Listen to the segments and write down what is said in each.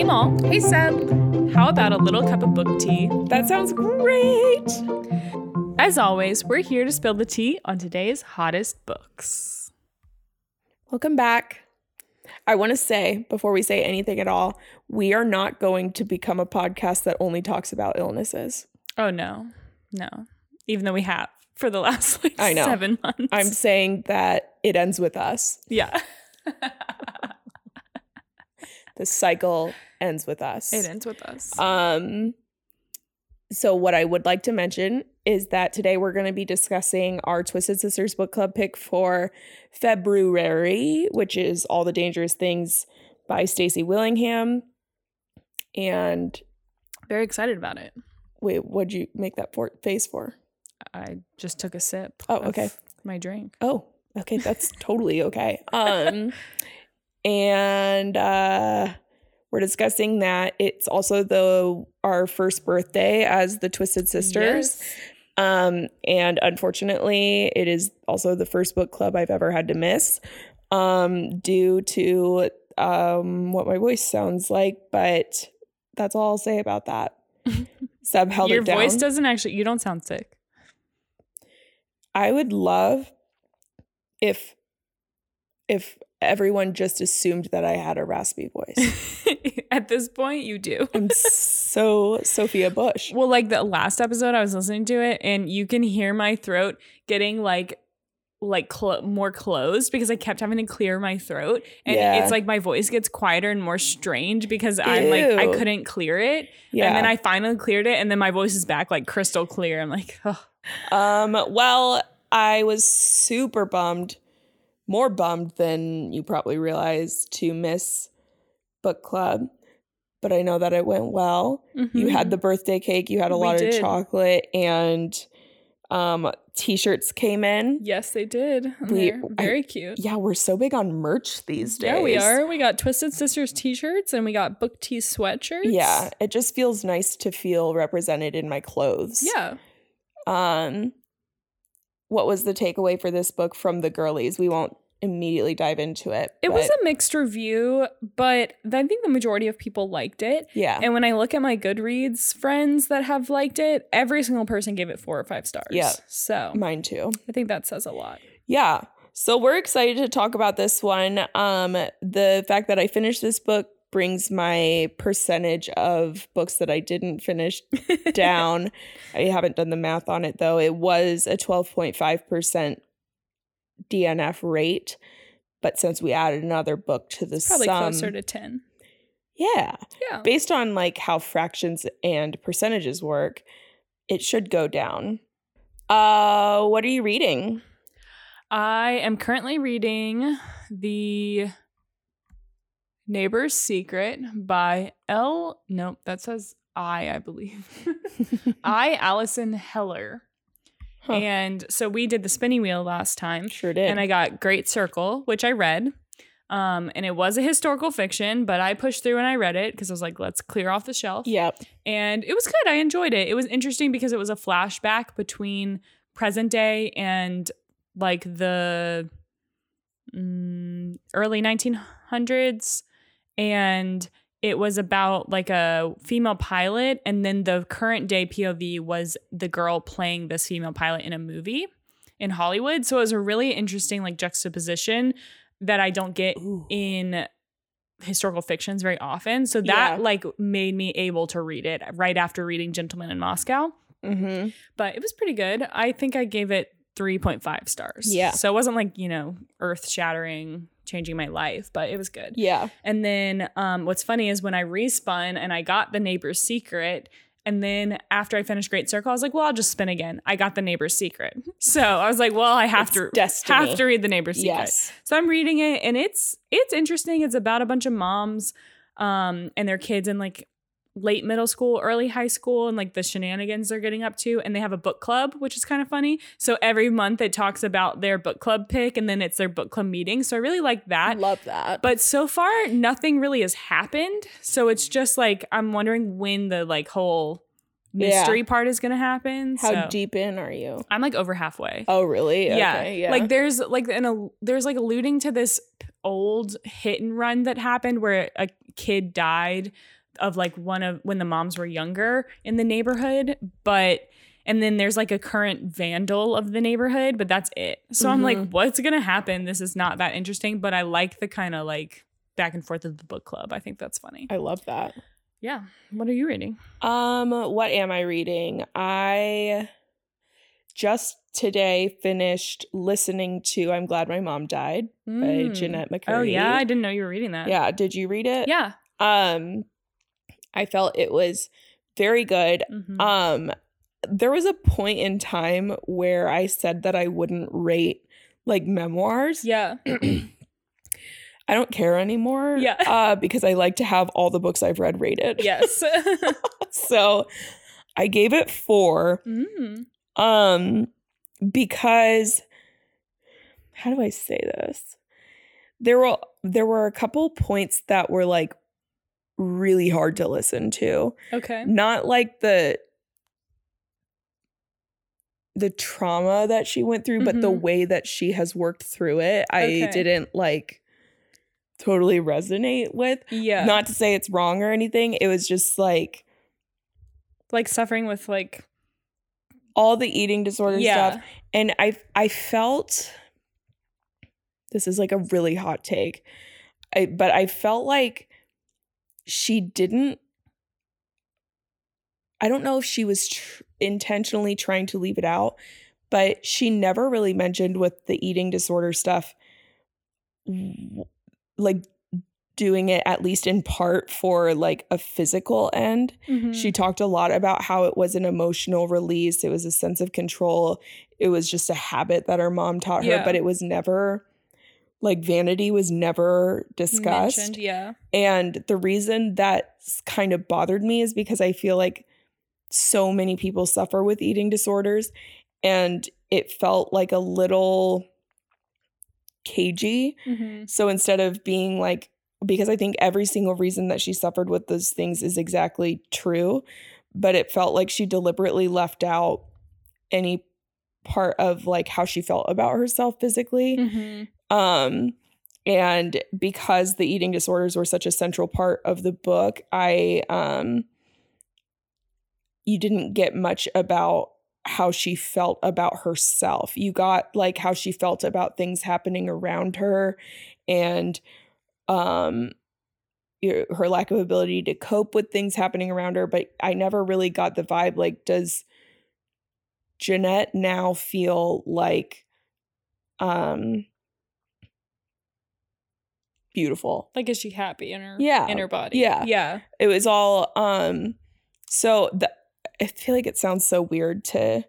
Hey, Mol. Hey, Seb. How about a little cup of book tea? That sounds great. As always, we're here to spill the tea on today's hottest books. Welcome back. I want to say, before we say anything at all, we are not going to become a podcast that only talks about illnesses. Oh, no. No. Even though we have for the last like I know. seven months. I'm saying that it ends with us. yeah. The cycle ends with us. it ends with us. Um, so what I would like to mention is that today we're going to be discussing our Twisted Sisters book club pick for February, which is All the Dangerous Things by Stacy Willingham. And Very excited about it. wait, what'd you make that for- face for? I just took a sip. Oh, of okay. My drink. Oh, okay, that's totally okay. Um, and uh, we're discussing that it's also the our first birthday as the Twisted Sisters. Yes. Um, and unfortunately, it is also the first book club I've ever had to miss um, due to um, what my voice sounds like. But that's all I'll say about that. Seb held Your it down. voice doesn't actually, you don't sound sick. I would love if if everyone just assumed that I had a raspy voice. At this point, you do. I'm so Sophia Bush. Well, like the last episode, I was listening to it, and you can hear my throat getting like like clo- more closed because I kept having to clear my throat, and Yeah. it's like my voice gets quieter and more strange because I'm like I couldn't clear it, Yeah. and then I finally cleared it, and then my voice is back like crystal clear. I'm like, oh, Um, well, I was super bummed, more bummed than you probably realize to miss book club. But I know that it went well. You had the birthday cake, you had a Mm-hmm. We lot did. of chocolate, and um, t-shirts came in. yes, they did. We- They're I- very cute. Yeah, we're so big on merch these days. Yeah, we are. We got Twisted Sisters t-shirts and we got Book Tea sweatshirts. Yeah, it just feels nice to feel represented in my clothes. Yeah. Um, what was the takeaway for this book from the girlies? We won't immediately dive into it. It was a mixed review, but I think the majority of people liked it. yeah, And when I look at my Goodreads friends that have liked it, every single person gave it four or five stars. Yeah. So mine too. I think that says a lot. Yeah. So we're excited to talk about this one. Um, the fact that I finished this book brings my percentage of books that I didn't finish down. I haven't done the math on it though. It was a 12.5% DNF rate. But since we added another book to the Probably sum, closer to 10. yeah, Yeah. based on like how fractions and percentages work, it should go down. Uh, what are you reading? I am currently reading The Neighbor's Secret by L. Nope, that says I, I believe. I, Alison Heller. Huh. And so we did the spinning wheel last time. Sure did. and I got Great Circle, which I read. Um, and it was a historical fiction, but I pushed through and I read it because I was like, let's clear off the shelf. Yep. And it was good. I enjoyed it. It was interesting because it was a flashback between present day and like the mm, early 1900s. And it was about like a female pilot. And then the current day POV was the girl playing this female pilot in a movie in Hollywood. So it was a really interesting like juxtaposition that I don't get Ooh. in historical fictions very often. So that Yeah. like made me able to read it right after reading Gentleman in Moscow. Mm-hmm. But it was pretty good. I think I gave it 3.5 stars. Yeah. So it wasn't like, you know, earth shattering, changing my life, but it was good. Yeah. And then um, what's funny is when I respun and I got the neighbor's secret, and then after I finished Great Circle, I was like, well, I'll just spin again. I got the neighbor's secret. So I was like, well, I have It's to destiny. have to read the neighbor's secret. Yes. So I'm reading it and it's it's interesting. It's about a bunch of moms um and their kids in like late middle school, early high school, and like the shenanigans they're getting up to. And they have a book club, which is kind of funny. So every month it talks about their book club pick and then it's their book club meeting. So I really like that. Love that. But so far, nothing really has happened. So it's just like I'm wondering when the like whole Yeah. mystery part is gonna happen. how So deep in are you? I'm like over halfway. Oh, really? yeah. Okay, yeah. Like there's like an a, there's like alluding to this old hit and run that happened where a kid died of like one of when the moms were younger in the neighborhood, but and then there's like a current vandal of the neighborhood, but that's it. So I'm like, Mhm. what's gonna happen? This is not that interesting, but I like the kind of like back and forth of the book club. I think that's funny. I love that. Yeah. What are you reading? Um, what am I reading? I just today finished listening to I'm Glad My Mom Died by Mm. Jennette McCurdy. Oh yeah, I didn't know you were reading that. Yeah, did you read it? Yeah. Um I felt it was very good. Mhm. Um there was a point in time where I said that I wouldn't rate like memoirs. yeah. I don't care anymore. Yeah. Uh, because I like to have all the books I've read rated. Yes. so I gave it four. mm. Um, because how do I say this? There were there were a couple points that were like really hard to listen to. Okay. Not like the the trauma that she went through, but the Mhm. way that she has worked through it, I Okay. didn't like totally resonate with. Yeah. Not to say it's wrong or anything. It was just like like suffering with like all the eating disorder yeah. stuff. And I I felt this is like a really hot take. I but I felt like she didn't I don't know if she was tr- intentionally trying to leave it out, but she never really mentioned with the eating disorder stuff like doing it at least in part for like a physical end. Mhm. She talked a lot about how it was an emotional release, it was a sense of control, it was just a habit that her mom taught her, Yeah. but it was never like vanity was never discussed. Mentioned, yeah. And the reason that kind of bothered me is because I feel like so many people suffer with eating disorders and it felt like a little cagey. Mhm. So instead of being like, because I think every single reason that she suffered with those things is exactly true, but it felt like she deliberately left out any part of like how she felt about herself physically. Mhm. Um and because the eating disorders were such a central part of the book, I um you didn't get much about how she felt about herself. You got like how she felt about things happening around her and um her lack of ability to cope with things happening around her, but I never really got the vibe like does Jennette now feel like um beautiful. Like is she happy in her Yeah. in her body? Yeah. Yeah. It was all um so the I feel like it sounds so weird to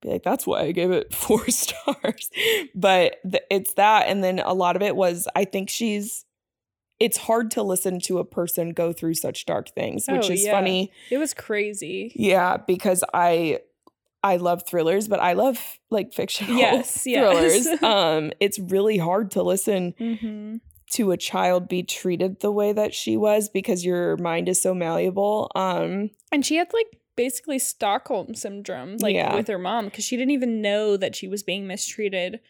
be like that's why I gave it 4 stars. But the, it's that and then a lot of it was I think she's it's hard to listen to a person go through such dark things, which Oh, is yeah. funny. It was crazy. Yeah, because I I love thrillers, but I love like fictional Yes, yes. thrillers. um it's really hard to listen Mm-hmm. To a child be treated the way that she was because your mind is so malleable. Um And she had like basically Stockholm syndrome, like Yeah. with her mom, because she didn't even know that she was being mistreated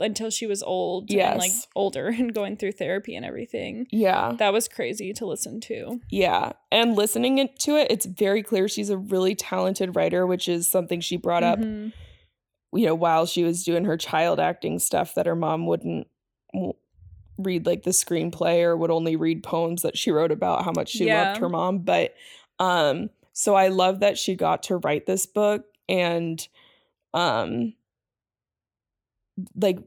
until she was old and like older and going through therapy and everything. yeah. That was crazy to listen to. Yeah. And listening to it, it's very clear she's a really talented writer, which is something she brought up, Mhm. you know, while she was doing her child acting stuff that her mom wouldn't read like the screenplay or would only read poems that she wrote about how much she Yeah. loved her mom. But um so I love that she got to write this book and um like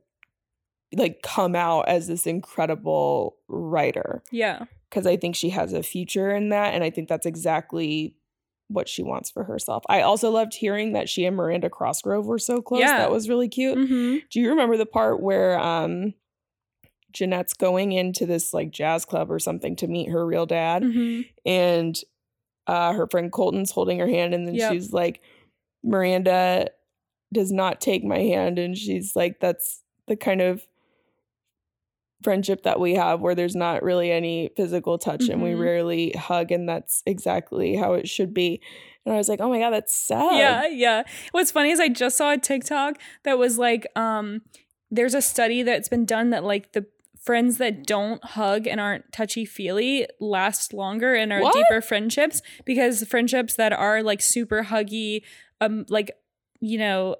like come out as this incredible writer Yeah. because I think she has a future in that. And I think that's exactly what she wants for herself. I also loved hearing that she and Miranda Cosgrove were so close. Yeah. That was really cute. Mm-hmm. Do you remember the part where um Jennette's going into this like jazz club or something to meet her real dad? Mm-hmm. And uh, her friend Colton's holding her hand, and then Yep. she's like, Miranda does not take my hand, and she's like, that's the kind of friendship that we have where there's not really any physical touch and we Mhm. rarely hug and that's exactly how it should be and i was like oh my god that's sad Yeah, yeah. What's funny is I just saw a TikTok that was like, um, there's a study that's been done that like the friends that don't hug and aren't touchy feely last longer and are What? deeper friendships because friendships that are like super huggy, um, like you know,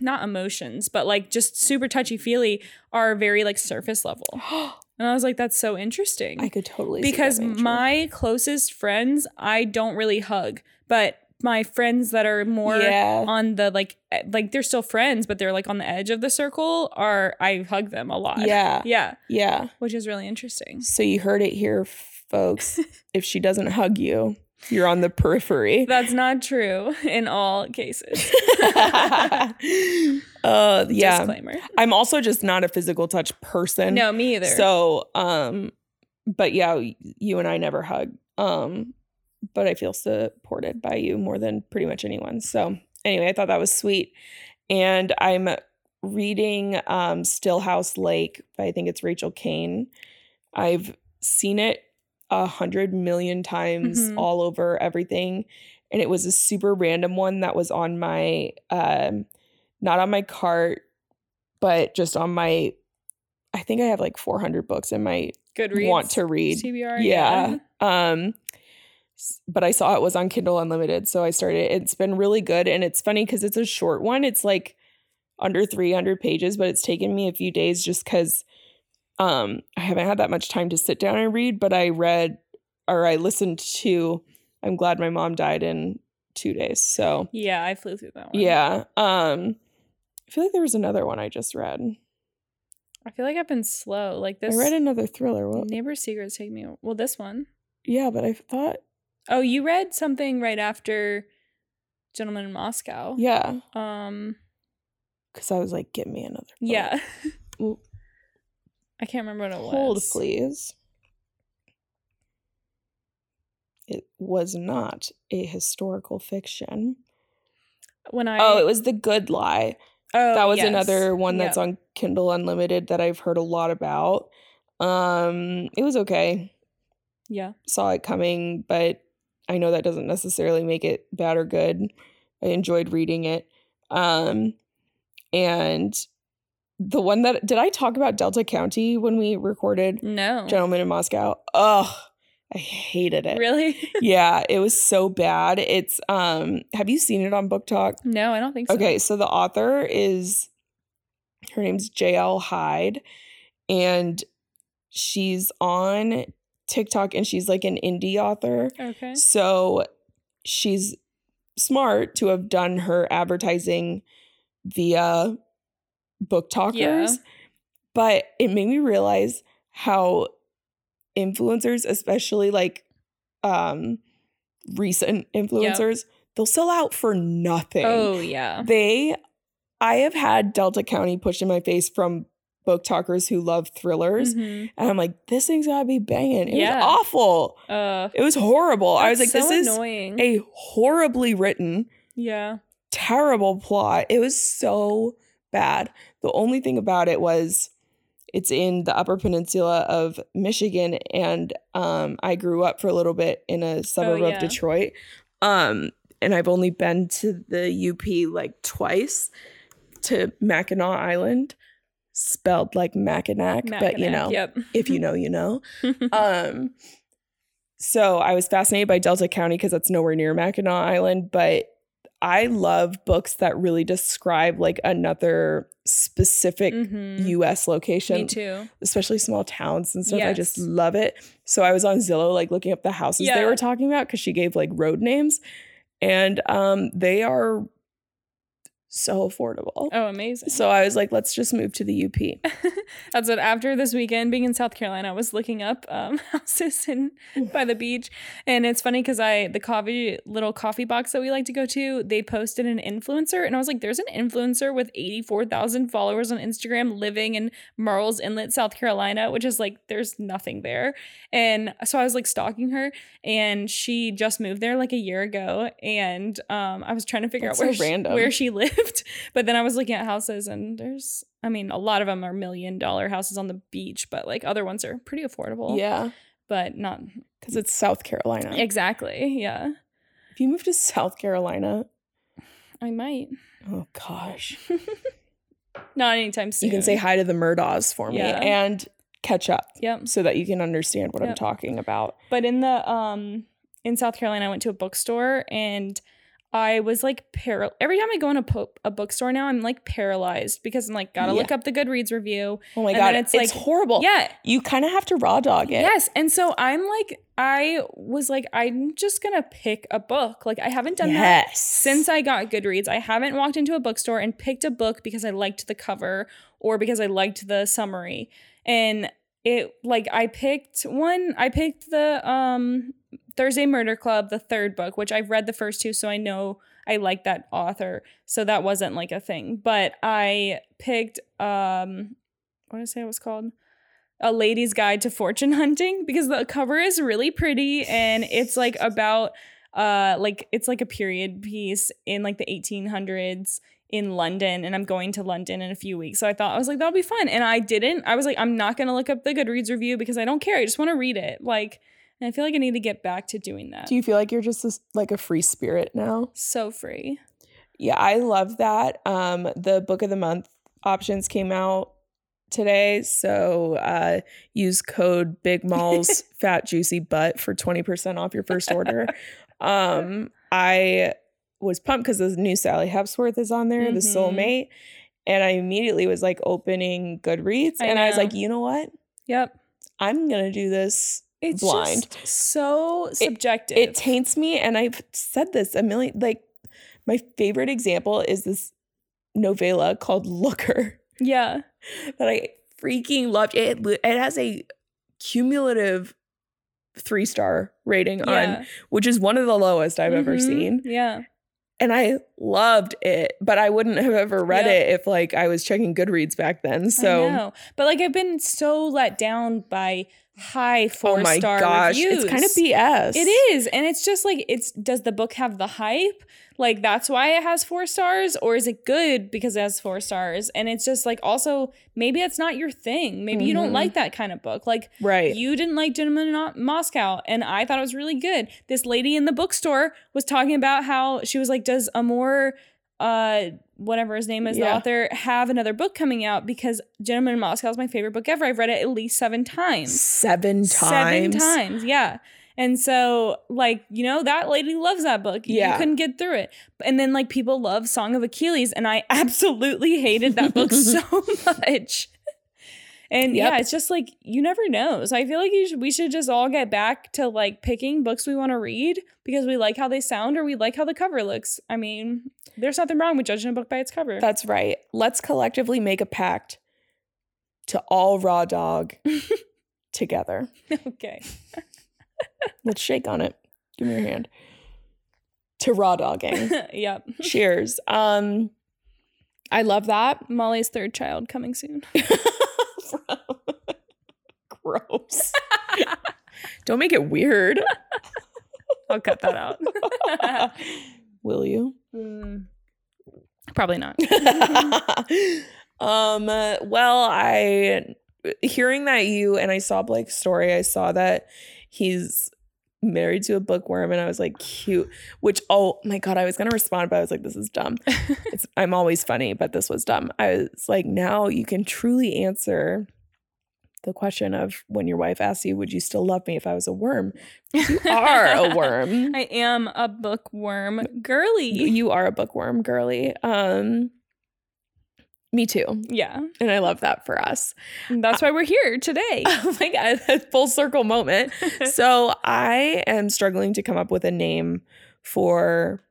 not emotions, but like just super touchy feely are very like surface level. And I was like, that's so interesting i could totally see that because my closest friends I don't really hug, but my friends that are more yeah on the like eh, like they're still friends, but they're like on the edge of the circle are I hug them a lot. yeah Yeah, yeah which is really interesting. so you heard it here folks if she doesn't hug you you're on the periphery That's not true in all cases. uh yeah Disclaimer. i'm also just not a physical touch person No, me either. So, um, but yeah, you and I never hug. Um, but I feel supported by you more than pretty much anyone. So, anyway, I thought that was sweet. And I'm reading um Stillhouse Lake by I think it's Rachel Caine. I've seen it a hundred million times Mhm. all over everything. And it was a super random one that was on my um not on my cart, but just on my I think I have like 400 books in my good reads. want to read. TBR. Yeah. Um s- but I saw it was on Kindle Unlimited, so I started. It's been really good and it's funny cuz it's a short one. It's like under 300 pages, but it's taken me a few days just cuz um I haven't had that much time to sit down and read, but I read or I listened to I'm glad my mom died in 2 days. So, Yeah, I flew through that one. yeah. Um I feel like there was another one I just read. I feel like I've been slow. Like this I read another thriller. What? Neighbor Secrets take me well, this one. Yeah, but I thought Oh, you read something right after Gentleman in Moscow. yeah, Um cuz I was like give me another. book. yeah. I can't remember what it was. Hold, please. It was not a historical fiction. When I oh, it was The Good Lie. oh, that was yes. another one that's Yep. on Kindle Unlimited that I've heard a lot about. Um, it was okay. Yeah. Saw it coming, but I know that doesn't necessarily make it bad or good. I enjoyed reading it. Um, and the one that did I talk about Delta County when we recorded No. Gentleman in Moscow? Ugh, I hated it. Really? Yeah, it was so bad. It's um have you seen it on BookTok? no, I don't think so. Okay, so the author is her name's JL Hyde and she's on TikTok and she's like an indie author. Okay. So she's smart to have done her advertising via BookTokers. Yeah. But it made me realize how influencers, especially like um recent influencers, they'll sell out for nothing. Oh yeah. They I have had Delta County pushed in my face from BookTokers who love thrillers. Mhm. And I'm like, this thing's gotta be banging. It Yeah. was awful. Uh It was horrible. I was like, that's this so is annoying. a horribly written, yeah. terrible plot. It was so bad. The only thing about it was it's in the Upper Peninsula of Michigan, and um, I grew up for a little bit in a suburb yeah. of Detroit. Um, and I've only been to the UP like twice to Mackinac Island, spelled like Mackinac, but you know, Yep. if you know, you know. um so i was fascinated by delta county because that's nowhere near mackinac island but i love books that really describe like another specific Mhm. us location Me too. especially small towns and stuff i just love it so i was on zillow like looking up the houses they were talking about because she gave like road names and um they are so affordable. Oh, amazing. So I was like, let's just move to the UP. That's what after this weekend being in South Carolina, I was looking up um, houses in by the beach, and it's funny because I the coffee little coffee box that we like to go to, they posted an influencer, and I was like, there's an influencer with eighty four thousand followers on Instagram living in Murrells Inlet, South Carolina, which is like there's nothing there, and so I was like stalking her, and she just moved there like a year ago, and um, I was trying to figure That's out where so she, where she lived, but then I was looking at houses, and there's I mean, a lot of them are million dollar houses on the beach, but like other ones are pretty affordable. yeah, But not because it's South Carolina. exactly. Yeah. if you move to South Carolina, I might. oh gosh, Not anytime soon. you can say hi to the Murdaughs for me Yeah. and catch up Yep. so that you can understand what I'm talking about. But in the um in South Carolina, I went to a bookstore and I was like paral. Every time I go in a, po- a bookstore now, I'm like paralyzed because I'm like gotta Yeah. look up the Goodreads review. Oh my And god, it's, it's like- horrible. Yeah, you kind of have to raw dog it. Yes. And so I'm like, I was like, I'm just gonna pick a book. Like I haven't done that yes. since I got Goodreads. I haven't walked into a bookstore and picked a book because I liked the cover or because I liked the summary. And it like I picked one, I picked the um Thursday Murder Club, the third book, which I've read the first two, so I know I like that author. So that wasn't like a thing. But I picked um what did I say it was called? A Lady's Guide to Fortune Hunting because the cover is really pretty and it's like about uh like it's like a period piece in like the 1800s in London and I'm going to London in a few weeks. So I thought I was like that'll be fun and I didn't. I was like I'm not going to look up the Goodreads review because I don't care. I just want to read it. Like and I feel like I need to get back to doing that. Do you feel like you're just this, like a free spirit now? so free. Yeah, I love that. Um, the book of the month options came out today, so uh, use code Big Malls Fat Juicy Butt for twenty percent off your first order. um, I was pumped because the new Sally Hepworth is on there, the Mhm. soulmate, and I immediately was like opening Goodreads, I and I was like, you know what? Yep. I'm gonna do this It's blind. just so subjective. it taints me and i've said this a million like my favorite example is this novella called looker yeah. that i freaking loved it it has a cumulative three star rating on which is one of the lowest i've ever Mhm. seen Yeah. And i loved it but i wouldn't have ever read Yep. it if like i was checking goodreads back then I so know. But like I've been so let down by high oh four my star gosh reviews. it's kind of bs It is. And it's just like it's does the book have the hype? Like that's why it has four stars or is it good because it has four stars? And it's just like also maybe it's not your thing. Maybe you don't Mhm. like that kind of book. Like right you didn't like Gentleman in Moscow and I thought it was really good. This lady in the bookstore was talking about how she was like does Amor uh whatever his name is the author have another book coming out because Gentleman in Moscow is my favorite book ever. I've read it at least 7 times. seven times Seven times, yeah. And so, like, you know, that lady loves that book. Yeah. You couldn't get through it. And then, like, people love Song of Achilles, and I absolutely hated that book so much. And Yep. yeah, it's just like you never know. So I feel like you should, we should just all get back to like picking books we want to read because we like how they sound or we like how the cover looks. I mean, there's nothing wrong with judging a book by its cover. That's right. Let's collectively make a pact to all raw dog together. okay. Let's shake on it. Give me your hand. To raw dogging. yep. Cheers. Um I love that. Molly's third child coming soon. Gross. Don't make it weird. I'll cut that out. Will you? Mm, Probably not. um uh, well, I hearing that you and I saw Blake's story, I saw that he's married to a bookworm and I was like cute which oh my god I was going to respond but I was like this is dumb. It's, I'm always funny but this was dumb. I was like now you can truly answer the question of when your wife asks you would you still love me if I was a worm? You are a worm. I am a bookworm. Girly. you are a bookworm girly. Um me too Yeah. and I love that for us That's why we're here today. oh my god a full circle moment so I am struggling to come up with a name for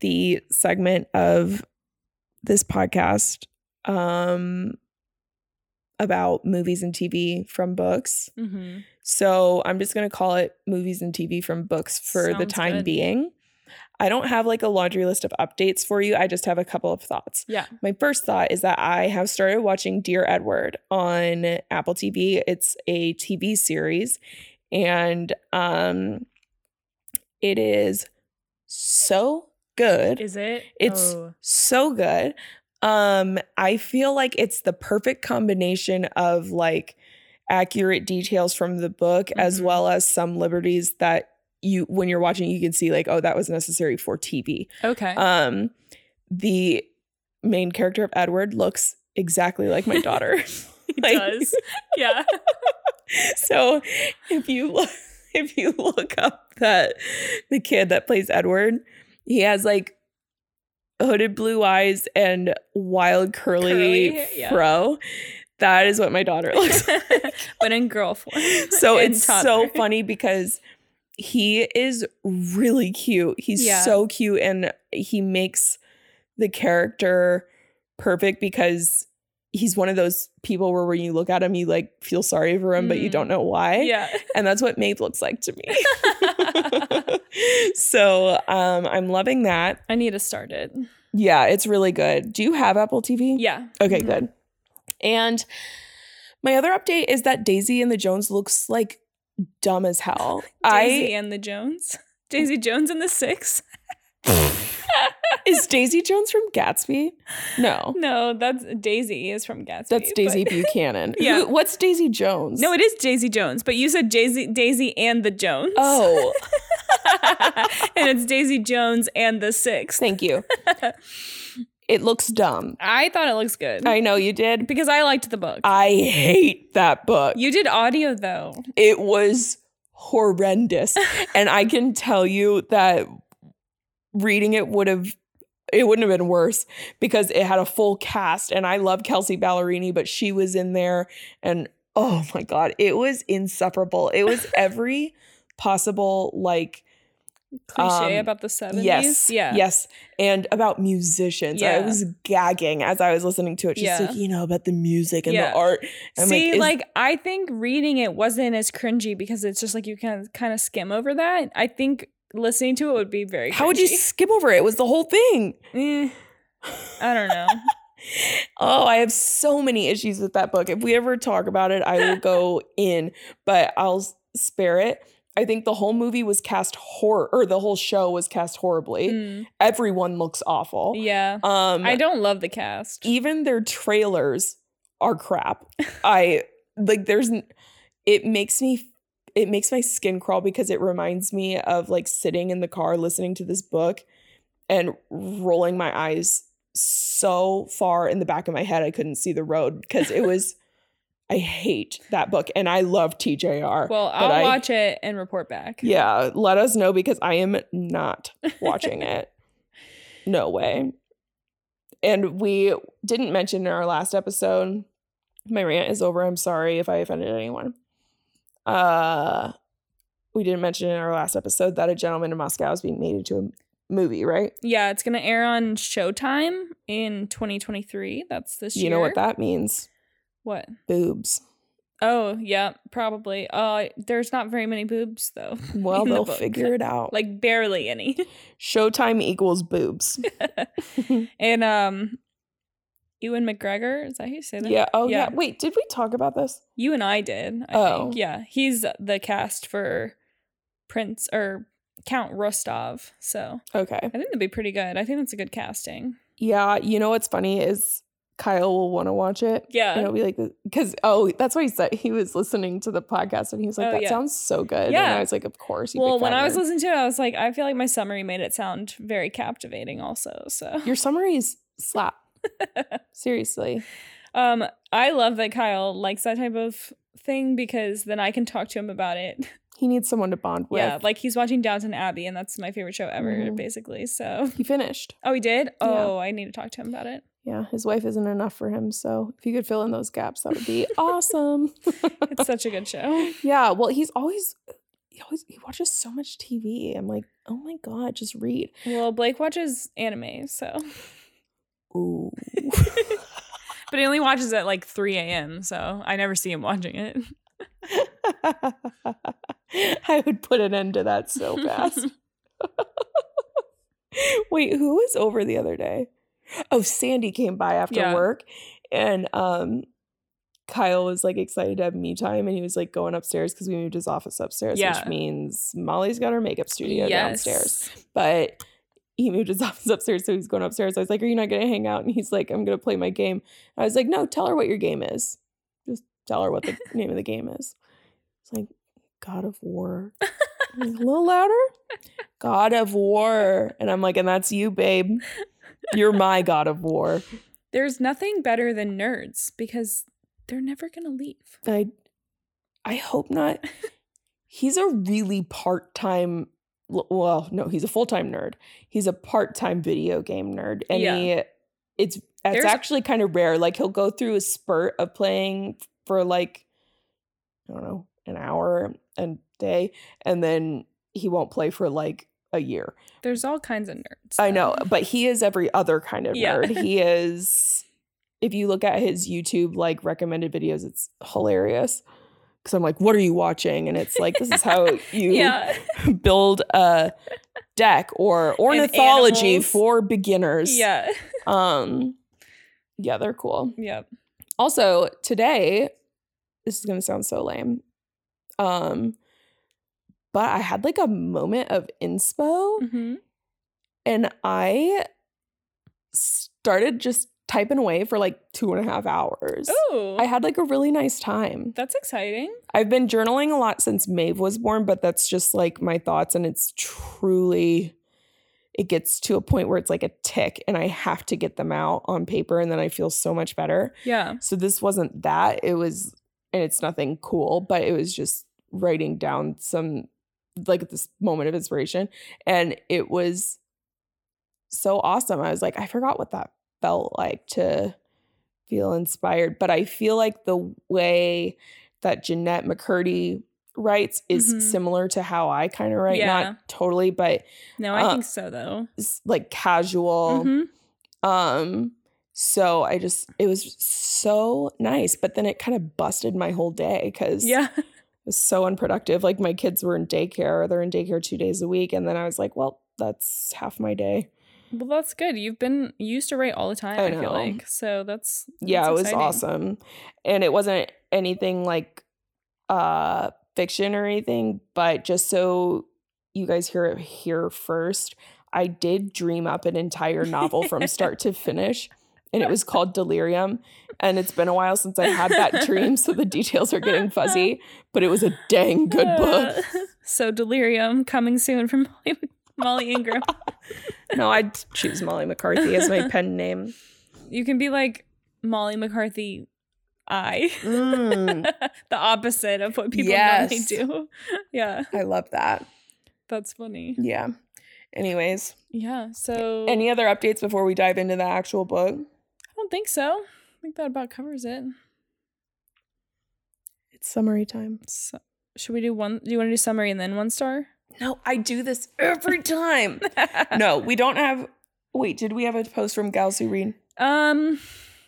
the segment of this podcast um about movies and TV from books. Mm-hmm. So I'm just going to call it movies and TV from books for the time good. being. I don't have like a laundry list of updates for you. I just have a couple of thoughts. Yeah. My first thought is that I have started watching Dear Edward on Apple TV. It's a TV series and um it is so good. Is it? It's Oh. so good. Um I feel like it's the perfect combination of like accurate details from the book as Mhm. well as some liberties that you when you're watching you can see like oh that was necessary for TV. okay. Um, the main character of Edward looks exactly like my daughter. he like- does. Yeah. so if you look, if you look up that the kid that plays Edward, he has like hooded blue eyes and wild curly, Curly, yeah. fro. That is what my daughter looks like. but in girl form. so it's so funny because he is really cute. He's Yeah. so cute and he makes the character perfect because he's one of those people where when you look at him you like feel sorry for him but you Mm. don't know why. Yeah. And that's what Maeve looks like to me. so um I'm loving that. I need to start it. Yeah, it's really good. Do you have Apple TV? Yeah. Okay, Mhm. good. And my other update is that Daisy and the Jones looks like dumb as hell. Daisy I and the Jones. Daisy Jones and the Six. is Daisy Jones from Gatsby? No. No, that's Daisy is from Gatsby. That's Daisy but- Buchanan. Yeah. Who- What's Daisy Jones? No, it is Daisy Jones, but you said Daisy Daisy and the Jones. Oh, and it's Daisy Jones and the Six. thank you. It looks dumb. I thought it looks good I know you did. because I liked the book. I hate that book. you did audio though. it was horrendous. and I can tell you that reading it would have it wouldn't have been worse because it had a full cast and I love Kelsea Ballerini, but she was in there and oh my god, it was insufferable. It was every possible like Cliche Um, about the 70s. yes, Yeah. yes, and about musicians. I was gagging as I was listening to it. She's Yeah. like, you know, about the music and Yeah. the art. I'm See, is- like, I think reading it wasn't as cringy because it's just like you can kind of skim over that. I think listening to it would be very. how would you cringy. skim over it? It was the whole thing. Eh, I don't know. Oh, I have so many issues with that book. If we ever talk about it, I will go in, but I'll spare it. I think the whole movie was cast horror, or the whole show was cast horribly. Mm, Everyone looks awful. yeah, Um, I don't love the cast. even their trailers are crap. I like. There's. It makes me. It makes my skin crawl because it reminds me of like sitting in the car listening to this book, and rolling my eyes so far in the back of my head I couldn't see the road because it was. I hate that book, and I love TJR. Well, I'll I- watch it and report back. Yeah, let us know because I am not watching it. No way. And we didn't mention in our last episode. My rant is over. I'm sorry if I offended anyone. Uh we didn't mention in our last episode that a gentleman in Moscow is being made into a movie, right? Yeah, it's gonna air on Showtime in 2023. That's this year. You know what that means? What? Boobs. Oh, yeah, probably. Uh, there's not very many boobs though. Well, they'll book. figure it out. Like barely any. Showtime equals boobs. and um, Ewan McGregor is that how you say that? yeah. Oh yeah. Yeah. Wait, did we talk about this? You and I did. I Oh. think. Yeah, he's the cast for Prince or Count Rostov. So Okay. I think that'd be pretty good. I think that's a good casting. Yeah, you know what's funny is Kyle will want to watch it. Yeah. And it'll be like, because, oh, that's why he said he was listening to the podcast and he was like, Oh, that yeah. sounds so good. And Yeah. I was like, of course. You well, when I was listening to it, I was like, I feel like my summary made it sound very captivating. Also, so Your summaries slap. Seriously. um, I love that Kyle likes that type of thing because then I can talk to him about it. He needs someone to bond with. Yeah, like he's watching Downton Abbey, and that's my favorite show ever, Mhm. basically. So, he finished. oh, he did. Oh, I need to talk to him about it. Yeah, his wife isn't enough for him. So if you could fill in those gaps, that would be awesome. It's such a good show. yeah, well, he's always, he always, he watches so much TV. I'm like, oh my God, just read. Well, Blake watches anime, so Ooh. But he only watches at like 3 a.m. So I never see him watching it. I would put an end to that so fast. Wait, who was over the other day? Oh, Sandy came by after Yeah. work and um Kyle was like excited to have me time and he was like going upstairs because we moved his office upstairs, Yeah. which means Molly's got her makeup studio downstairs. But he moved his office upstairs, so he's going upstairs. I was like, Are you not gonna hang out? And he's like, I'm gonna play my game. I was like, No, tell her what your game is. Just tell her what the name of the game is. It's like God of War. Like, a little louder. God of War. And I'm like, and that's you, babe. You're my God of War. There's nothing better than nerds because they're never going to leave. I I hope not. He's a really part-time well, no, he's a full-time nerd. He's a part-time video game nerd. And Yeah. he it's it's There's- actually kind of rare. Like he'll go through a spurt of playing for like I don't know, an hour a day, and then he won't play for like a year. There's all kinds of nerds. I know, but he is every other kind of Yeah. nerd. He is if you look at his YouTube like recommended videos, it's hilarious. Cause I'm like, what are you watching? And it's like, this is how you Yeah. build a deck or ornithology for beginners. Yeah. Um yeah, they're cool. Yep. Also, today, this is gonna sound so lame. Um, but I had like a moment of inspo hmm and I started just typing away for like two and a half hours. Oh, I had like a really nice time. that's exciting. I've been journaling a lot since Maeve was born, but that's just like my thoughts, and it's truly, it gets to a point where it's like a tick, and I have to get them out on paper, and then I feel so much better. Yeah. So this wasn't that. It was, and it's nothing cool, but it was just writing down some, like this moment of inspiration. And it was so awesome. I was like, I forgot what that felt like to feel inspired. But I feel like the way that Jennette McCurdy writes is Mhm. similar to how I kind of write. Yeah. Not totally, but No, I Uh, think so though. it's like casual. Mhm. Um, so I just it was so nice, but then it kind of busted my whole day because Yeah. It was so unproductive. Like my kids were in daycare, they're in daycare two days a week, and then I was like, well, that's half my day. Well, that's good. You've been you used to write all the time. I I, feel like so. That's Yeah, that's it was exciting. awesome. And it wasn't anything like uh fiction or anything, but just so you guys hear it here first, I did dream up an entire novel from start to finish. And it was called Delirium. And it's been a while since I had that dream, so the details are getting fuzzy, but it was a dang good book. Uh, so Delirium coming soon from Molly, Molly Ingram. No, I'd choose Molly McCarthy as my pen name. you can be like Molly McCarthy. I Mm, the opposite of what people Yes. normally do. Yeah, I love that. that's funny. Yeah. Anyways, Yeah. So any other updates before we dive into the actual book? I don't think so. I think that about covers it. It's summary time. So, should we do one? Do you want to do summary and then one star? No, I do this every time. no, we don't have. Wait, did we have a post from Gals Who Read? Um,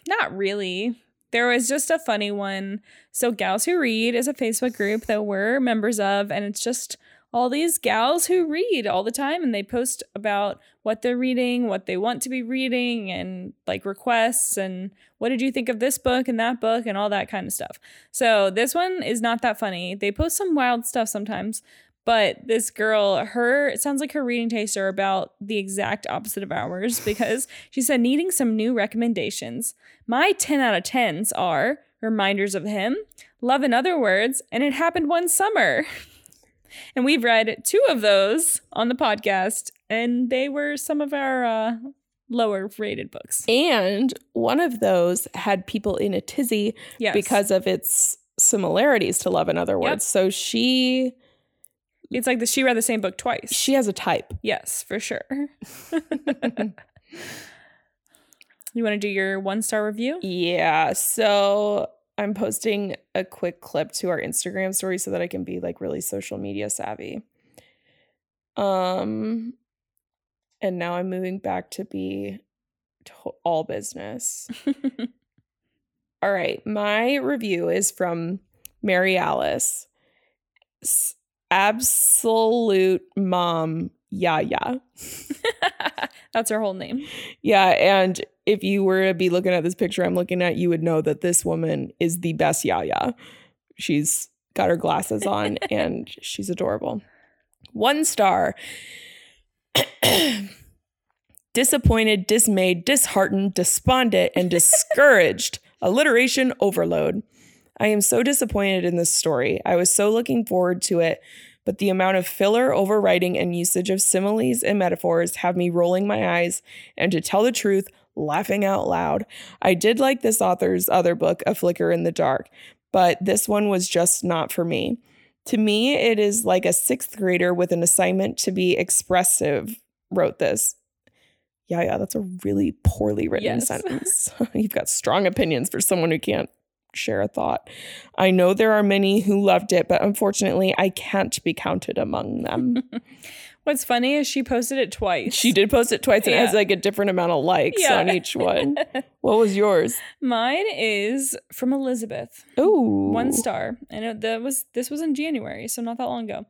not really. There was just a funny one. So, Gals Who Read is a Facebook group that we're members of, and it's just all these gals who read all the time, and they post about what they're reading, what they want to be reading, and like requests, and what did you think of this book and that book, and all that kind of stuff. So, this one is not that funny. They post some wild stuff sometimes, but this girl, her, it sounds like her reading tastes are about the exact opposite of ours because she said, needing some new recommendations. My 10 out of 10s are Reminders of Him, Love in Other Words, and It Happened One Summer. And we've read two of those on the podcast, and they were some of our uh, lower rated books. And one of those had people in a tizzy Yes. because of its similarities to Love in Other Yep. Words. So she it's like the, she read the same book twice. she has a type. yes, for sure. you want to do your one star review? Yeah. So I'm posting a quick clip to our Instagram story so that I can be like really social media savvy. Um and now I'm moving back to be to- all business. All right, my review is from Mary Alice. S- Absolute mom, Yaya. That's her whole name. Yeah, and if you were to be looking at this picture I'm looking at, you would know that this woman is the best Yaya. She's got her glasses on and she's adorable. One star. Disappointed, dismayed, disheartened, despondent, and discouraged. Alliteration overload. I am so disappointed in this story. I was so looking forward to it, but the amount of filler, overwriting, and usage of similes and metaphors have me rolling my eyes and, to tell the truth, laughing out loud. I did like this author's other book, A Flicker in the Dark, but this one was just not for me. To me, it is like a sixth grader with an assignment to be expressive wrote this. Yeah, yeah, that's a really poorly written Yes. sentence. You've got strong opinions for someone who can't share a thought. I know there are many who loved it, but unfortunately, I can't be counted among them. What's funny is she posted it twice. she did post it twice and it has like a different amount of likes Yeah. on each one. What was yours? Mine is from Elizabeth. Ooh. One star. And it, that was this was in January, so not that long ago.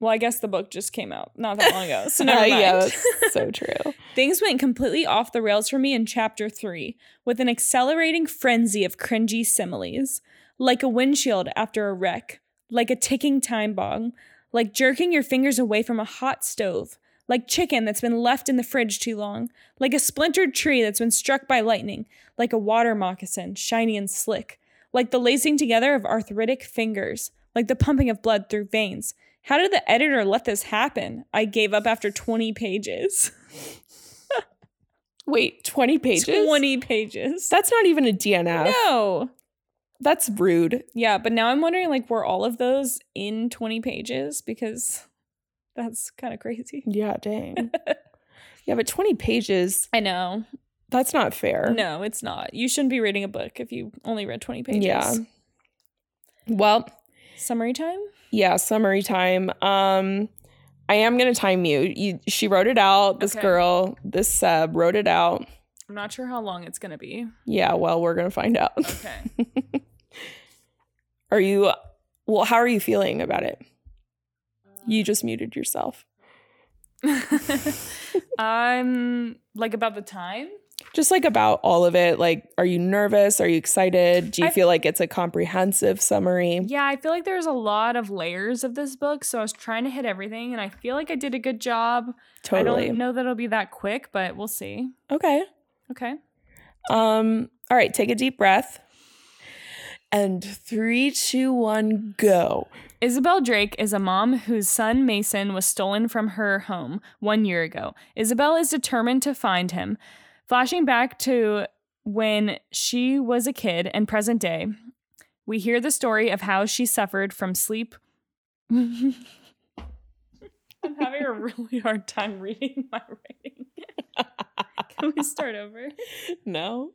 Well, I guess the book just came out not that long ago. So never mind. yeah, that's so true. Things went completely off the rails for me in chapter three, with an accelerating frenzy of cringy similes, like a windshield after a wreck, like a ticking time bomb, like jerking your fingers away from a hot stove, like chicken that's been left in the fridge too long, like a splintered tree that's been struck by lightning, like a water moccasin, shiny and slick, like the lacing together of arthritic fingers, like the pumping of blood through veins. How did the editor let this happen? I gave up after 20 pages. Wait, 20 pages? 20 pages. That's not even a DNF. no. That's rude. Yeah, but now I'm wondering like were all of those in 20 pages because that's kind of crazy. Yeah, dang. yeah, but 20 pages, I know. that's not fair. No, it's not. You shouldn't be reading a book if you only read 20 pages. Yeah. Well, Summary time? yeah, summary time. Um I am going to time you. you. She wrote it out. This Okay. girl, this sub wrote it out. I'm not sure how long it's going to be. Yeah, well, we're going to find out. Okay. Are you Well, how are you feeling about it? You just muted yourself. I'm like about the time. Just like about all of it. Like, are you nervous? Are you excited? Do you I- feel like it's a comprehensive summary? Yeah, I feel like there's a lot of layers of this book, so I was trying to hit everything and I feel like I did a good job. totally I don't know that it'll be that quick, but we'll see. Okay. Okay. Um, all right, take a deep breath. And three, two, one, go. Isabel Drake is a mom whose son Mason was stolen from her home one year ago. Isabel is determined to find him. Flashing back to when she was a kid and present day, we hear the story of how she suffered from sleep. I'm having a really hard time reading my writing. Can we start over? No.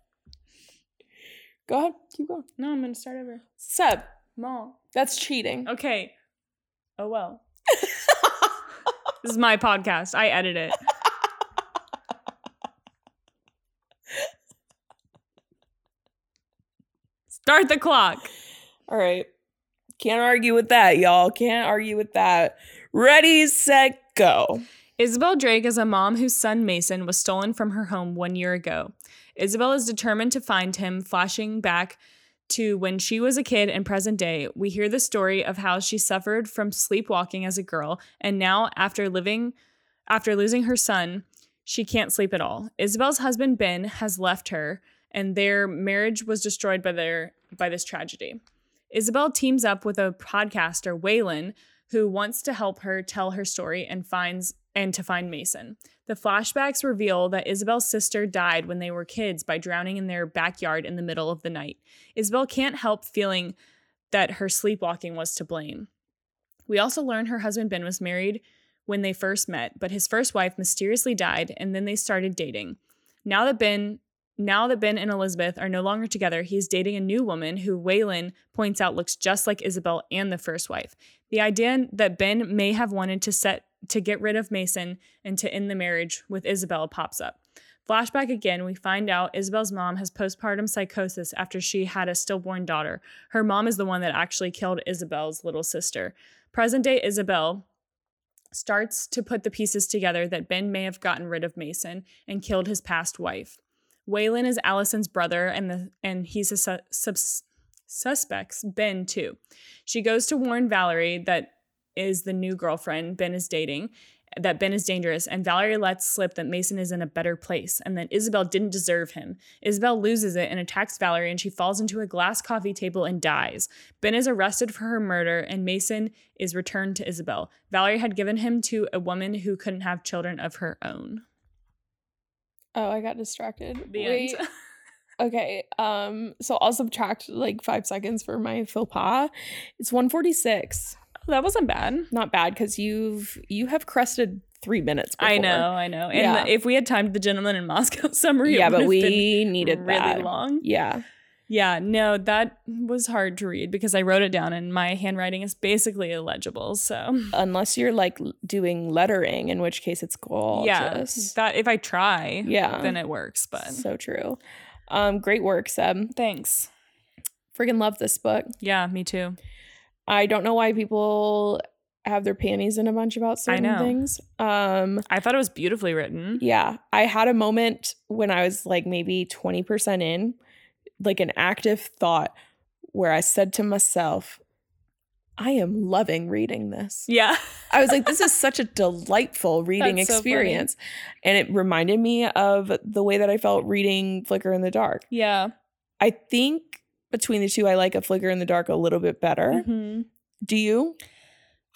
go ahead, keep going. No, I'm going to start over. Seb, Mom. that's cheating. Okay. Oh well. This is my podcast. I edit it. Start the clock. All right. Can't argue with that, y'all. Can't argue with that. Ready, set, go. Isabel Drake is a mom whose son Mason was stolen from her home one year ago. Isabel is determined to find him, flashing back to when she was a kid and present day. We hear the story of how she suffered from sleepwalking as a girl, and now after living after losing her son, she can't sleep at all. Isabel's husband Ben has left her, and their marriage was destroyed by their by this tragedy. Isabel teams up with a podcaster, Waylon, who wants to help her tell her story and finds and to find Mason. The flashbacks reveal that Isabel's sister died when they were kids by drowning in their backyard in the middle of the night. Isabel can't help feeling that her sleepwalking was to blame. We also learn her husband Ben was married when they first met, but his first wife mysteriously died and then they started dating. Now that Ben now that Ben and Elizabeth are no longer together, he's dating a new woman who Waylon points out looks just like Isabel and the first wife. The idea that Ben may have wanted to set to get rid of Mason and to end the marriage with Isabel pops up. Flashback again, we find out Isabel's mom has postpartum psychosis after she had a stillborn daughter. Her mom is the one that actually killed Isabel's little sister. Present day Isabel starts to put the pieces together that Ben may have gotten rid of Mason and killed his past wife. Waylon is Allison's brother, and the and he's a su- suspects Ben too. She goes to warn Valerie that is the new girlfriend Ben is dating, that Ben is dangerous, and Valerie lets slip that Mason is in a better place and that Isabel didn't deserve him. Isabel loses it and attacks Valerie, and she falls into a glass coffee table and dies. Ben is arrested for her murder, and Mason is returned to Isabel. Valerie had given him to a woman who couldn't have children of her own. Oh, I got distracted. The Wait. end. Okay. Um. So I'll subtract like five seconds for my faux pas. It's one forty six. that wasn't bad. Not bad because you've you have crested three minutes. I know, I know. And Yeah. if we had timed the gentleman in Moscow summary, Yeah, but we needed really that. long. Yeah. Yeah, no, that was hard to read because I wrote it down and my handwriting is basically illegible. So Unless you're like doing lettering, in which case it's yeah, that if I try, Yeah. then it works. But so true. Um. Great work, Seb. thanks. Freaking love this book. Yeah, me too. I don't know why people have their panties in a bunch about certain things. Um. I thought it was beautifully written. Yeah, I had a moment when I was like maybe 20% in, like an active thought where I said to myself, I am loving reading this. Yeah. I was like, this is such a delightful reading That's so experience. and it reminded me of the way that I felt reading Flicker in the Dark. Yeah. I think between the two, I like a Flicker in the Dark a little bit better. Mhm. Do you?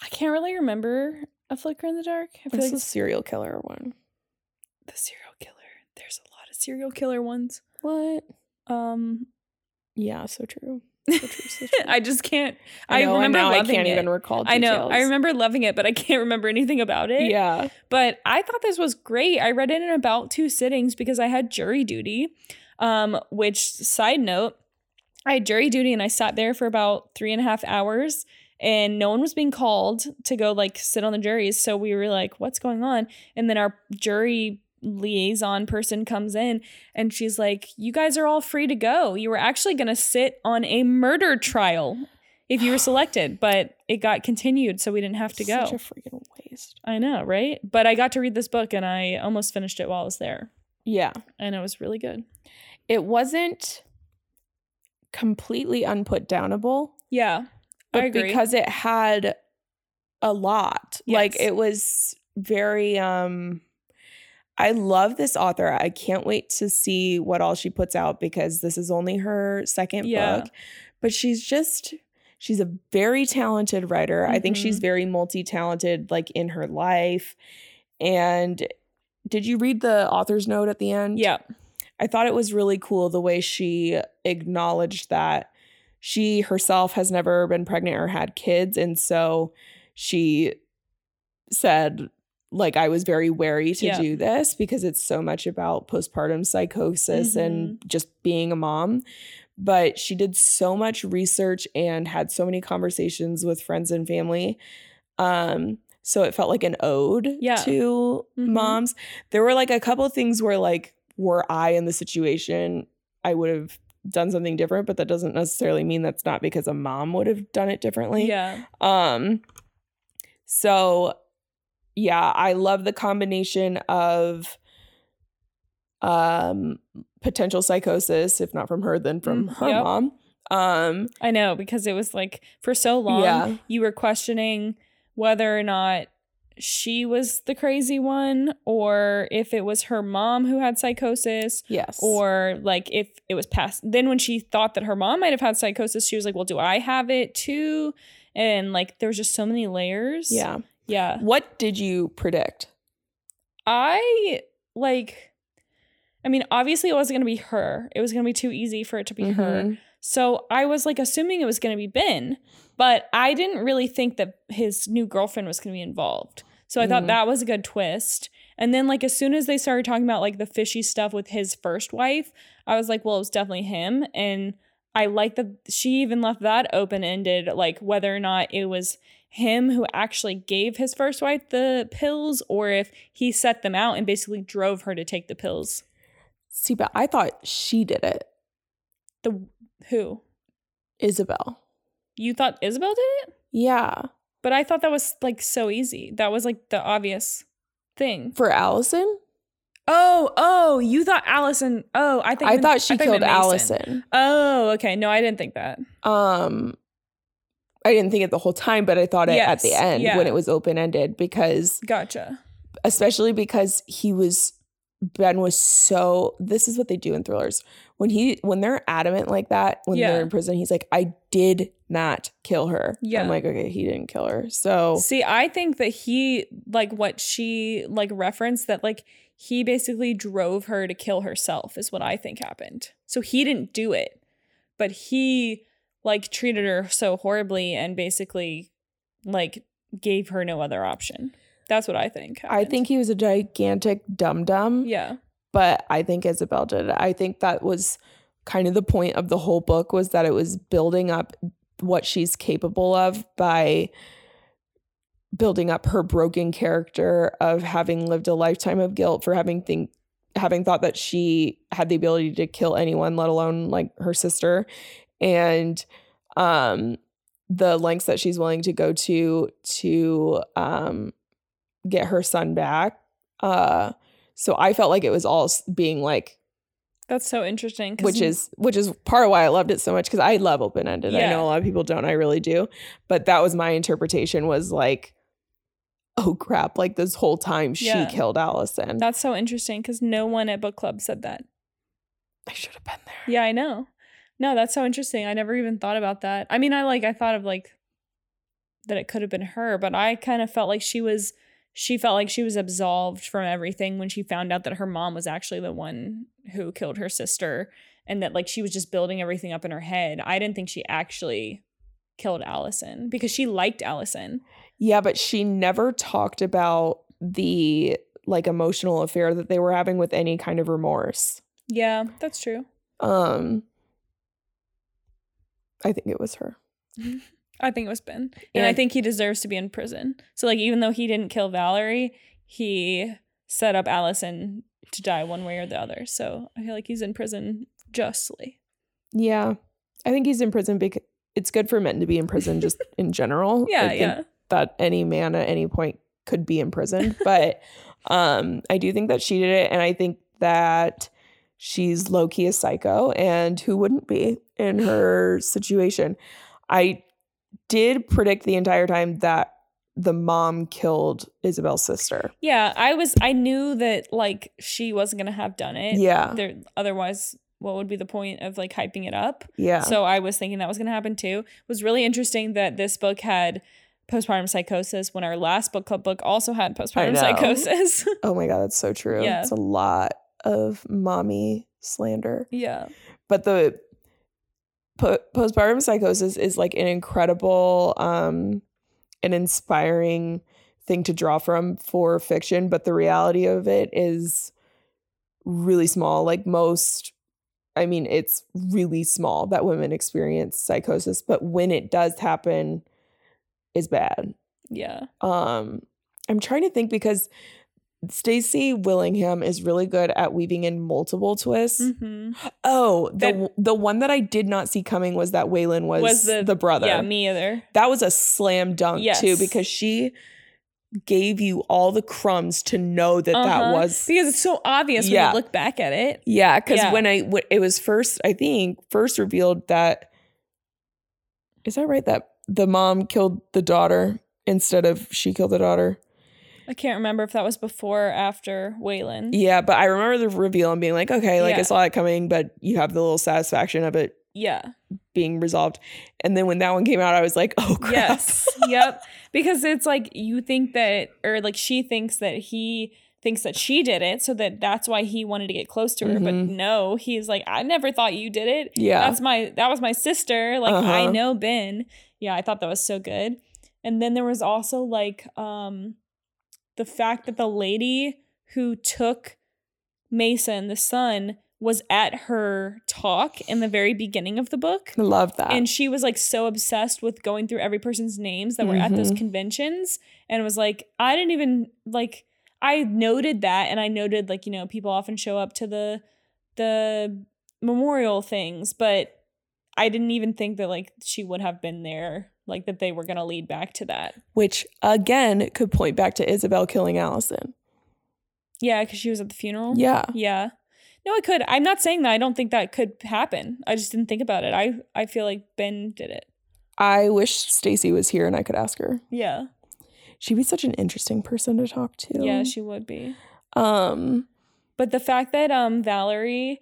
I can't really remember a flicker in the dark. I feel It's like the serial killer one. the serial killer. There's a lot of serial killer ones. What? Um, Yeah, so true. So true, so true. I just can't. I, I, know, and remember now I can't it. even recall. I know. I remember loving it, but I can't remember anything about it. Yeah. But I thought this was great. I read it in about two sittings because I had jury duty. Um, which side note, I had jury duty and I sat there for about three and a half hours and no one was being called to go like sit on the juries. So we were like, what's going on? And then our jury liaison person comes in and she's like, You guys are all free to go. You were actually gonna sit on a murder trial if you were selected, but it got continued, so we didn't have to go. Such a freaking waste. I know, right? But I got to read this book and I almost finished it while I was there. Yeah. And it was really good. It wasn't completely unput downable, Yeah. but I agree. because it had a lot. Like it was very um I love this author. I can't wait to see what all she puts out because this is only her second Yeah. book. But she's just she's a very talented writer. I think she's Mhm. very multi-talented like in her life. And did you read the author's note at the end? yeah. I thought it was really cool the way she acknowledged that she herself has never been pregnant or had kids. And so she said, like, I was very wary to Yeah. do this because it's so much about postpartum psychosis and Mm-hmm. just being a mom. But she did so much research and had so many conversations with friends and family. Um, so it felt like an ode Yeah. to Mhm. moms. There were like a couple of things where like were I in the situation, I would have done something different, but that doesn't necessarily mean that's not because a mom would have done it differently. Yeah. Um so yeah, I love the combination of um potential psychosis, if not from her, then from Mm, her yep. mom. Um I know because it was like for so long Yeah. you were questioning whether or not she was the crazy one or if it was her mom who had psychosis yes. or like if it was past then when she thought that her mom might have had psychosis she was like well do i have it too and like there was just so many layers yeah. Yeah What did you predict? i like i mean obviously it wasn't going to be her it was going to be too easy for it to be her Mhm. so i was like assuming it was going to be ben but i didn't really think that his new girlfriend was going to be involved so i thought Mhm. that was a good twist and then like as soon as they started talking about like the fishy stuff with his first wife i was like well it was definitely him and I like that she even left that open ended, like whether or not it was him who actually gave his first wife the pills or if he set them out and basically drove her to take the pills. See, but I thought she did it. The who? Isabel. You thought Isabel did it? Yeah. But I thought that was like so easy. That was like the obvious thing. For Allison? Oh, oh, you thought Allison. Oh, I think I thought she you killed. Allison. Oh, okay. No, I didn't think that. Um I didn't think it the whole time, but I thought it at the end yeah. when it was open ended because Gotcha. especially because he was Ben was so this is what they do in thrillers. When he when they're adamant like that, when Yeah. they're in prison, he's like, I did not kill her. Yeah. I'm like, okay, he didn't kill her. So See, I think that he like what she like referenced that like he basically drove her to kill herself is what I think happened. So he didn't do it, but he like treated her so horribly and basically like gave her no other option. That's what I think. I think he was a gigantic dum dum. yeah. but I think Isabel did. I think that was kind of the point of the whole book was that it was building up what she's capable of by building up her broken character of having lived a lifetime of guilt for having think having thought that she had the ability to kill anyone let alone like her sister and um the lengths that she's willing to go to to um get her son back uh so I felt like it was all being like, That's so interesting. which is which is part of why I loved it so much because I love open ended. I know a lot of people don't. I really do, but that was my interpretation. Was like, oh crap! Like this whole time she Yeah. killed Allison. that's so interesting because no one at book club said that. I should have been there. Yeah, I know. No, that's so interesting. I never even thought about that. I mean, I like I thought of like that it could have been her, but I kind of felt like she was she felt like she was absolved from everything when she found out that her mom was actually the one who killed her sister and that like she was just building everything up in her head. I didn't think she actually killed Allison because she liked Allison. Yeah, but she never talked about the like emotional affair that they were having with any kind of remorse. Yeah, that's true. Um, I think it was her. I think it was Ben. And I think he deserves to be in prison. So like even though he didn't kill Valerie, he set up Allison to die one way or the other. So I feel like he's in prison justly. Yeah, I think he's in prison because it's good for men to be in prison just in general. Yeah, I think yeah. that any man at any point could be imprisoned. But um, I do think that she did it, and I think that she's low key a psycho, and who wouldn't be in her situation? I did predict the entire time that the mom killed Isabel's sister. Yeah, I was I knew that like she wasn't gonna have done it. Yeah, There otherwise what would be the point of like hyping it up? yeah, So I was thinking that was gonna happen too. It was really interesting that this book had postpartum psychosis when our last book club book also had postpartum psychosis. oh my god, that's so true. Yeah. It's a lot of mommy slander. yeah. but the po- postpartum psychosis is like an incredible um an inspiring thing to draw from for fiction but the reality of it is really small like most i mean it's really small that women experience psychosis but when it does happen is bad Yeah. um i'm trying to think because Stacy Willingham is really good at weaving in multiple twists. hmm Oh, the That- the one that I did not see coming was that Waylon was, Was the, the- brother. Yeah, me either. that was a slam dunk too because she gave you all the crumbs to know that that Uh-huh. was because it's so obvious Yeah. when you look back at it. yeah. Because Yeah. when I when it was first, I think first revealed that is that right that the mom killed the daughter instead of she killed the daughter. I can't remember if that was before or after Waylon. Yeah, but I remember the reveal and being like, okay, like I Yeah. saw it coming, but you have the little satisfaction of it Yeah. being resolved. And then when that one came out, I was like, oh crap. Yes. yep. Because it's like you think that, or like she thinks that he thinks that she did it, so that that's why he wanted to get close to her. But Mhm. no, he's like, I never thought you did it. Yeah. That's my that was my sister. Like I Uh-huh. know Ben. Yeah, I thought that was so good. And then there was also like um the fact that the lady who took Mason, the son, was at her talk in the very beginning of the book. Love that. And she was like so obsessed with going through every person's names that were at those Mhm. conventions and was like, I didn't even like I noted that and I noted like, you know, people often show up to the the memorial things, but I didn't even think that like she would have been there, like that they were gonna lead back to that. Which again could point back to Isabel killing Allison. Yeah, because she was at the funeral. Yeah. Yeah. No, it could. I'm not saying that I don't think that could happen. I just didn't think about it. I I feel like Ben did it. I wish Stacy was here and I could ask her. Yeah. She'd be such an interesting person to talk to. Yeah, she would be. um But the fact that um Valerie,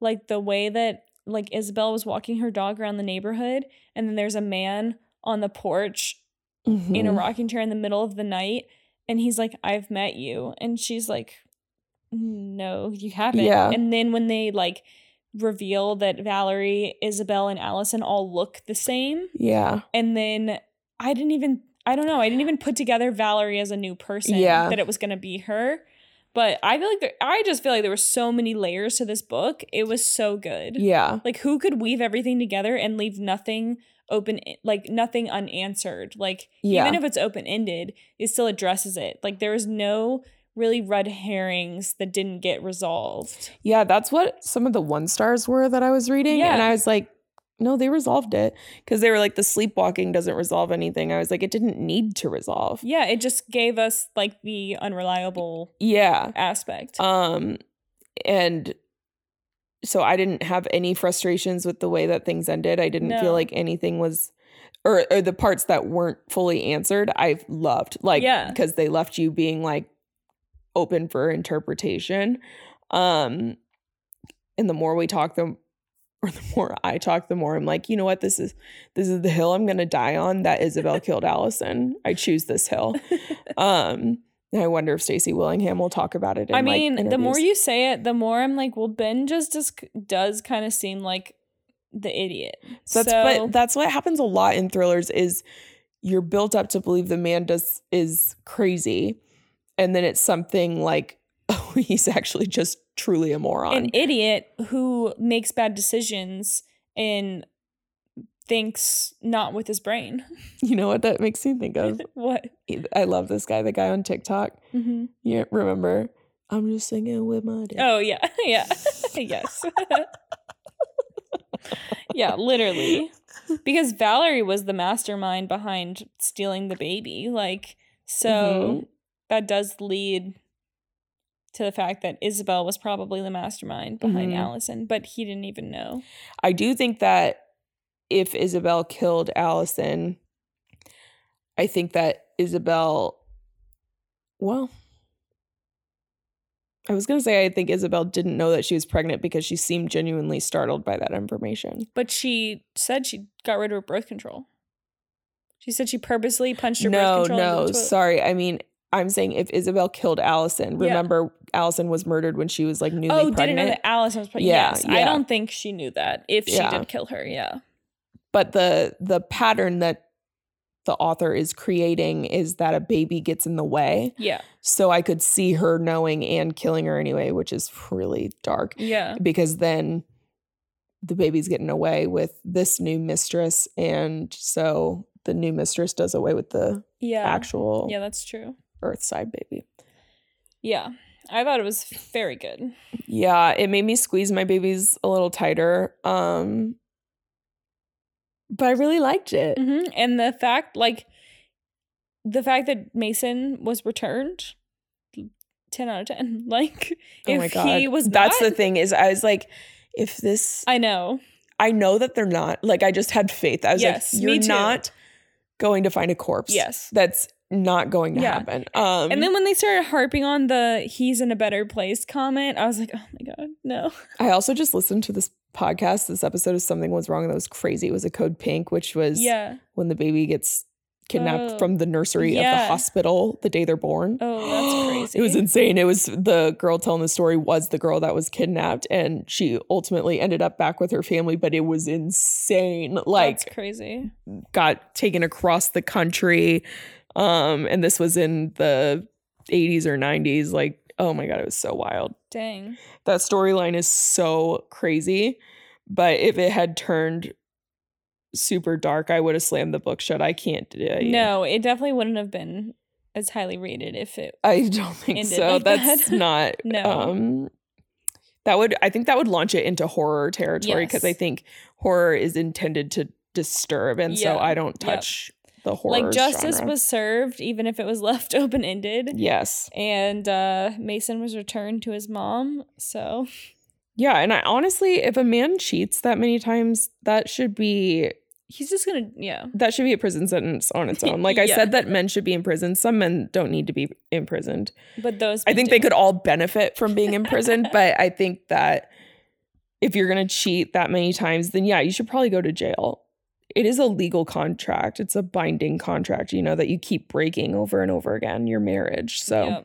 like the way that like Isabel was walking her dog around the neighborhood, and then there's a man on the porch in a mhm. rocking chair in the middle of the night, and he's like, "I've met you," and she's like, "No, you haven't." Yeah. And then when they like reveal that Valerie, Isabel, and Allison all look the same, Yeah. and then I didn't even I don't know I didn't even put together Valerie as a new person. Yeah. that it was gonna be her. But I feel like there, I just feel like there were so many layers to this book. It was so good. Yeah. Like who could weave everything together and leave nothing open like nothing unanswered. Like Yeah. even if it's open ended, it still addresses it. Like there was no really red herrings that didn't get resolved. Yeah, that's what some of the one stars were that I was reading. yeah. And I was like, no, they resolved it. Because they were like, the sleepwalking doesn't resolve anything. I was like, it didn't need to resolve. Yeah, it just gave us like the unreliable Yeah. aspect. Um, and so I didn't have any frustrations with the way that things ended. I didn't No. feel like anything was or, or the parts that weren't fully answered, I've loved. Like Yeah. because they left you being like open for interpretation. Um and the more we talk the or the more I talk, the more I'm like, you know what, this is this is the hill I'm gonna die on. That Isabel killed Allison. I choose this hill. Um I wonder if Stacy Willingham will talk about it. In, I like, mean, the more you say it, the more I'm like, well, Ben just does, does kind of seem like the idiot. That's so, but that's what happens a lot in thrillers is you're built up to believe the man does is crazy, and then it's something like oh he's actually just truly a moron. an idiot who makes bad decisions and thinks not with his brain. you know what that makes me think of? what? I love this guy, the guy on TikTok. hmm You remember? I'm just singing with my dick. Oh yeah, yeah, yes, yeah, literally. Because Valerie was the mastermind behind stealing the baby, like so. Mhm. That does lead to the fact that Isabel was probably the mastermind behind Mhm. Allison, but he didn't even know. I do think that if Isabel killed Allison, I think that Isabel, well, I was going to say I think Isabel didn't know that she was pregnant because she seemed genuinely startled by that information. But she said she got rid of her birth control. She said she purposely punched her No, birth control. no, toilet. sorry. I mean, I'm saying if Isabel killed Allison, Yeah. remember Allison was murdered when she was like newly Oh, pregnant. didn't know that Allison was pregnant. Yeah, yes, I don't think she knew that. If she Yeah. did kill her, yeah. But the the pattern that the author is creating is that a baby gets in the way. Yeah. So I could see her knowing and killing her anyway, which is really dark Yeah. because then the baby's getting away with this new mistress. And so the new mistress does away with the Yeah. actual Yeah, that's true. Earthside baby. Yeah. I thought it was very good. Yeah, it made me squeeze my babies a little tighter. Um but I really liked it. hmm And the fact, like, the fact that Mason was returned, 10 out of 10. Like, Oh if my god. he was That's not, the thing is I was like if this I know. I know that they're not like I just had faith. I was Yes, like you're not going to find a corpse. Yes. That's not going to Yeah. happen. Um And then when they started harping on the he's in a better place comment, I was like, oh my God, no. I also just listened to this podcast. This episode of Something Was Wrong that was crazy. It was a code pink, which was Yeah. when the baby gets kidnapped Oh. from the nursery of the hospital the day they're born. Oh, that's crazy. It was insane. It was the girl telling the story was the girl that was kidnapped and she ultimately ended up back with her family, but it was insane. Like that's crazy. got taken across the country. Um, and this was in the 80s or 90s. Like oh my god, it was so wild. Dang. That storyline is so crazy. But if it had turned super dark, I would have slammed the book shut. I can't do it. No, it definitely wouldn't have been as highly rated if it. I don't think so. like That's that. not No. um that would I think that would launch it into horror territory because I think horror is intended to disturb and so I don't touch the horror. like justice genre. was served, even if it was left open ended. Yes. And uh, Mason was returned to his mom. So Yeah, and I honestly if a man cheats that many times, that should be he's just gonna, yeah. that should be a prison sentence on its own. Like I said that men should be in prison. Some men don't need to be imprisoned. But those, I think do. they could all benefit from being imprisoned, but I think that if you're going to cheat that many times, then yeah, you should probably go to jail. It is a legal contract. It's a binding contract, you know, that you keep breaking over and over again, your marriage. So,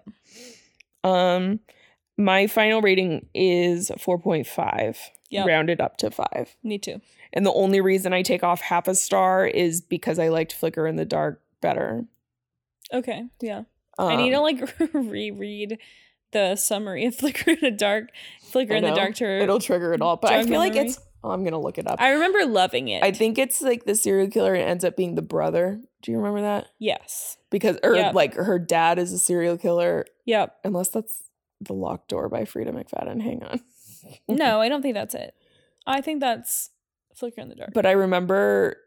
Yep. um my final rating is 4.5, Yep. rounded up to 5. Me too. And the only reason I take off half a star is because I liked Flicker in the Dark better. Okay. Yeah. Um, I need to like reread the summary of Flicker in the Dark. Flicker in the. Dark to it'll trigger it all, but I feel my like it's I'm going to look it up. I remember loving it. I think it's like the serial killer ends up being the brother. Do you remember that? yes. Because or Yep. like her dad is a serial killer, Yep. unless that's The Locked Door by Freida McFadden. Hang on. No, I don't think that's it. I think that's Flicker in the Dark. But I remember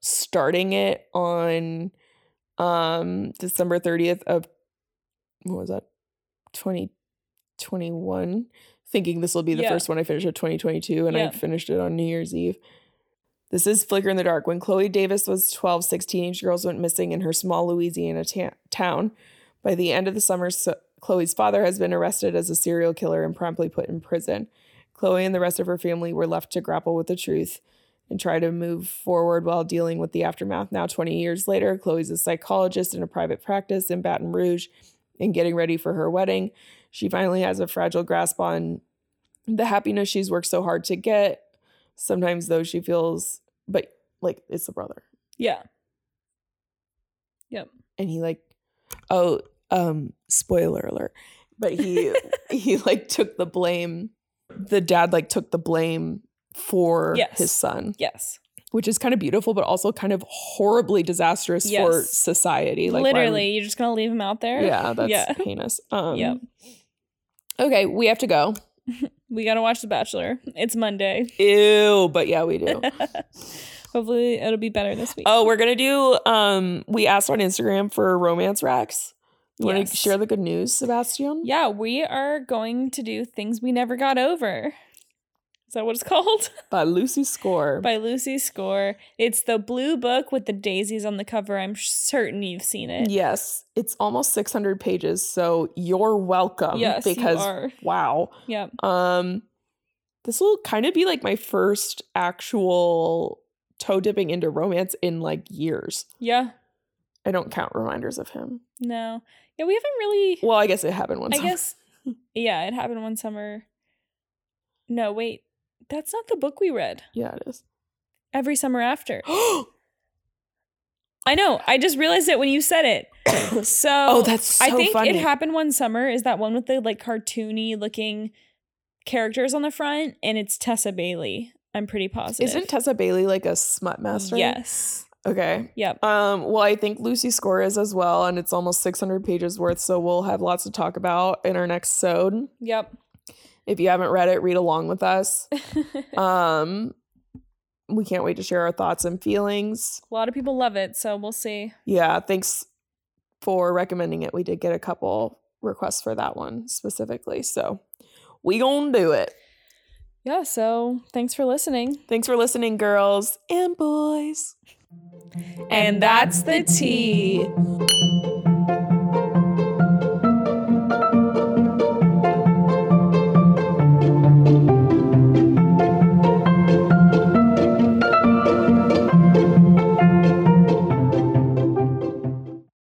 starting it on um December 30th of what was that? 2021 thinking this will be the Yeah. first one I finish of 2022 and I finished it on New Year's Eve. This is Flicker in the Dark. When Chloe Davis was 12, six teenage girls went missing in her small Louisiana ta- town. By the end of the summer, so- Chloe's father has been arrested as a serial killer and promptly put in prison. Chloe and the rest of her family were left to grapple with the truth and try to move forward while dealing with the aftermath. Now, 20 years later, Chloe's a psychologist in a private practice in Baton Rouge and getting ready for her wedding. She finally has a fragile grasp on the happiness she's worked so hard to get. Sometimes, though, she feels, but like it's the brother. yeah. Yep. And he, like, oh, um, spoiler alert, but he, he like took the blame. The dad, like, took the blame for Yes. his son. Yes. which is kind of beautiful, but also kind of horribly disastrous for society. Like Literally, you're just gonna leave him out there. yeah, that's yeah. heinous. Um, Yep. Okay, we have to go. We gotta watch The Bachelor. It's Monday. Ew, but yeah, we do. Hopefully, it'll be better this week. oh, we're gonna do. Um, we asked on Instagram for romance racks. You wanna share the good news, Sebastian? Yeah, we are going to do things we never got over. Is that what it's called? By Lucy Score. By Lucy Score. It's the blue book with the daisies on the cover. I'm certain you've seen it. yes, it's almost 600 pages, so you're welcome. Yes, you because are. wow. Yep. Um, this will kind of be like my first actual toe dipping into romance in like years. Yeah. I don't count reminders of him. No. Yeah, we haven't really. Well, I guess it happened once. I guess. Yeah, it happened one summer. No, wait. That's not the book we read. Yeah, it is. Every summer after. I know. I just realized it when you said it. So oh, that's so I think funny. it happened one summer. Is that one with the like cartoony looking characters on the front? And it's Tessa Bailey. I'm pretty positive. Isn't Tessa Bailey like a smut master? Yes. Okay. Yep. Um, well, I think Lucy Score is as well, and it's almost 600 pages worth, so we'll have lots to talk about in our next sode. Yep. If you haven't read it, read along with us. Um, we can't wait to share our thoughts and feelings. A lot of people love it, so we'll see. Yeah, thanks for recommending it. We did get a couple requests for that one specifically, so we gonna do it. Yeah, so thanks for listening. Thanks for listening, girls and boys. And that's the tea.